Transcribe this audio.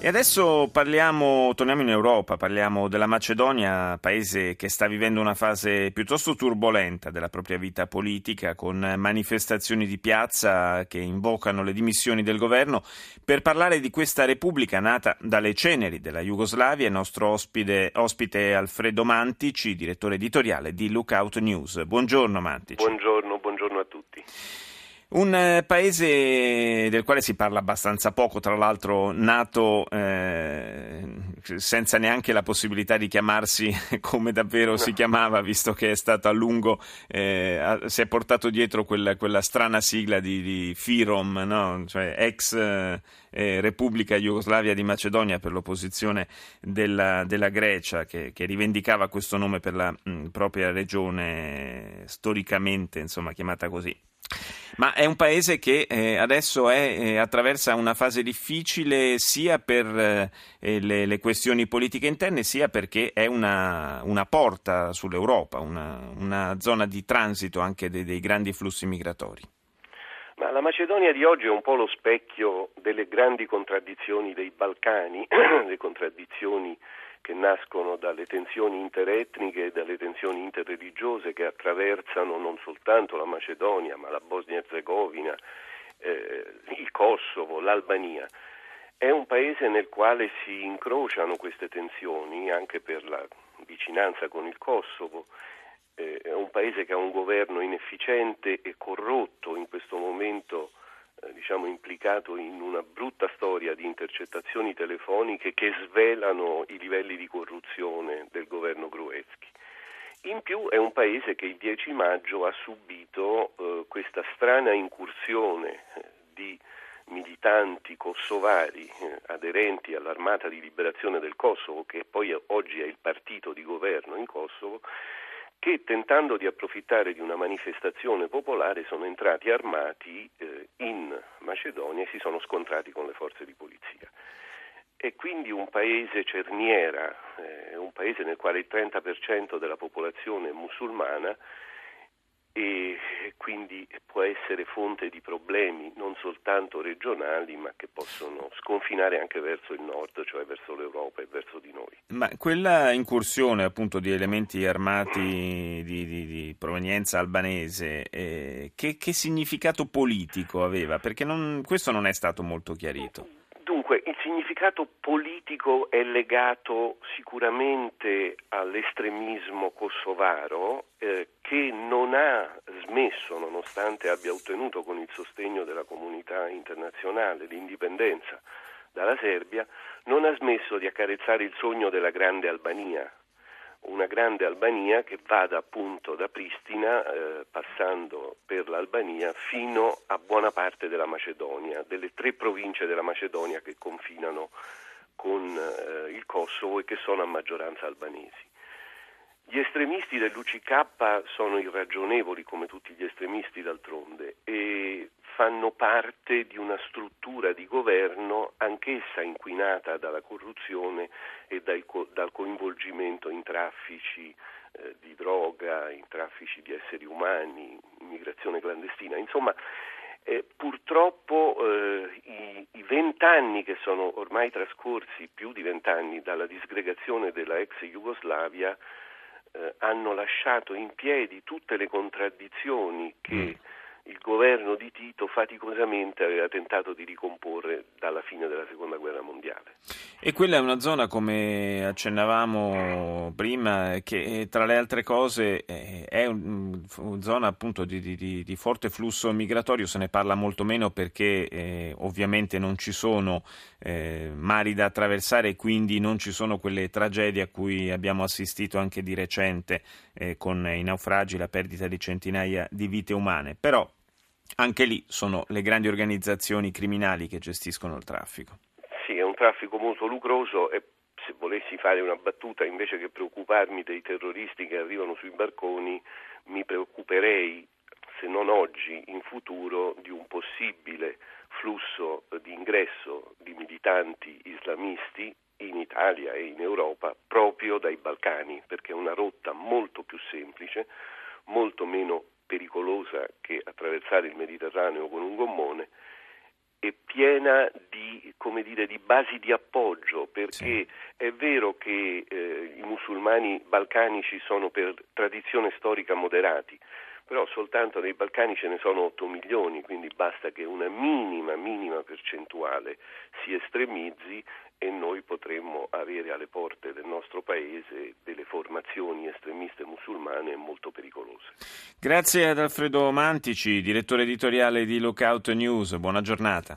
E adesso parliamo, torniamo in Europa, parliamo della Macedonia, paese che sta vivendo una fase piuttosto turbolenta della propria vita politica, con manifestazioni di piazza che invocano le dimissioni del governo. Per parlare di questa repubblica nata dalle ceneri della Jugoslavia, il nostro ospite, ospite Alfredo Mantici, direttore editoriale di Lookout News. Buongiorno Mantici. Buongiorno, buongiorno a tutti. Un eh, paese del quale si parla abbastanza poco, tra l'altro nato eh, senza neanche la possibilità di chiamarsi come davvero si chiamava, visto che è stato a lungo, eh, si è portato dietro quella, quella strana sigla di, di FIROM, no? cioè ex eh, Repubblica Jugoslavia di Macedonia per l'opposizione della, della Grecia, che, che, rivendicava questo nome per la mh, propria regione storicamente insomma, chiamata così. Ma è un paese che eh, adesso è, eh, attraversa una fase difficile sia per eh, le, le, questioni politiche interne sia perché è una, una porta sull'Europa, una, una, zona di transito anche dei, dei grandi flussi migratori. Ma la Macedonia di oggi è un po' lo specchio delle grandi contraddizioni dei Balcani, le contraddizioni che nascono dalle tensioni interetniche e dalle tensioni interreligiose che attraversano non soltanto la Macedonia, ma la Bosnia-Herzegovina, eh, il Kosovo, l'Albania. È un paese nel quale si incrociano queste tensioni anche per la vicinanza con il Kosovo. Eh, è un paese che ha un governo inefficiente e corrotto in questo momento eh, diciamo, implicato in una brutta storia di intercettazioni telefoniche che svelano i livelli di corruzione del governo Gruevski. In più è un paese che il 10 maggio ha subito eh, questa strana incursione eh, di militanti kosovari eh, aderenti all'Armata di Liberazione del Kosovo, che poi oggi è il partito di governo in Kosovo, che tentando di approfittare di una manifestazione popolare sono entrati armati eh, in Macedonia e si sono scontrati con le forze di polizia. È quindi un paese cerniera, eh, un paese nel quale il 30% della popolazione è musulmana e quindi può essere fonte di problemi non soltanto regionali ma che possono sconfinare anche verso il nord, cioè verso l'Europa e verso di noi. Ma quella incursione appunto di elementi armati di, di, di provenienza albanese, eh, che, che, significato politico aveva? Perché non, questo non è stato molto chiarito. Significato politico è legato sicuramente all'estremismo kosovaro eh, che non ha smesso, nonostante abbia ottenuto con il sostegno della comunità internazionale l'indipendenza dalla Serbia, non ha smesso di accarezzare il sogno della grande Albania, una grande Albania che vada appunto da Pristina, eh, passando per l'Albania, fino a buona parte della Macedonia, delle tre province della Macedonia che confinano con eh, il Kosovo e che sono a maggioranza albanesi. Gli estremisti dell'UCK sono irragionevoli come tutti gli estremisti d'altronde e fanno parte di una struttura di governo anch'essa inquinata dalla corruzione e dal, dal coinvolgimento in traffici eh, di droga, in traffici di esseri umani, immigrazione clandestina. Insomma, eh, purtroppo eh, i vent'anni che sono ormai trascorsi, più di vent'anni dalla disgregazione della ex Jugoslavia, eh, hanno lasciato in piedi tutte le contraddizioni che mm il governo di Tito faticosamente aveva tentato di ricomporre dalla fine della seconda guerra mondiale. E quella è una zona, come accennavamo prima, che tra le altre cose è una zona appunto di, di, di, forte flusso migratorio, se ne parla molto meno perché eh, ovviamente non ci sono eh, mari da attraversare e quindi non ci sono quelle tragedie a cui abbiamo assistito anche di recente eh, con i naufragi, la perdita di centinaia di vite umane. Però anche lì sono le grandi organizzazioni criminali che gestiscono il traffico. Sì, è un traffico molto lucroso e se volessi fare una battuta, invece che preoccuparmi dei terroristi che arrivano sui barconi, mi preoccuperei, se non oggi, in futuro, di un possibile flusso di ingresso di militanti islamisti in Italia e in Europa proprio dai Balcani, perché è una rotta molto più semplice, molto meno pericolosa che attraversare il Mediterraneo con un gommone e piena di, dire, di, basi di appoggio, perché sì. è vero che eh, i musulmani balcanici sono per tradizione storica moderati, però soltanto nei Balcani ce ne sono 8 milioni, quindi basta che una minima, minima percentuale si estremizzi e noi potremmo avere alle porte del nostro paese delle formazioni estremiste musulmane molto pericolose. Grazie ad Alfredo Mantici, direttore editoriale di Lookout News, buona giornata.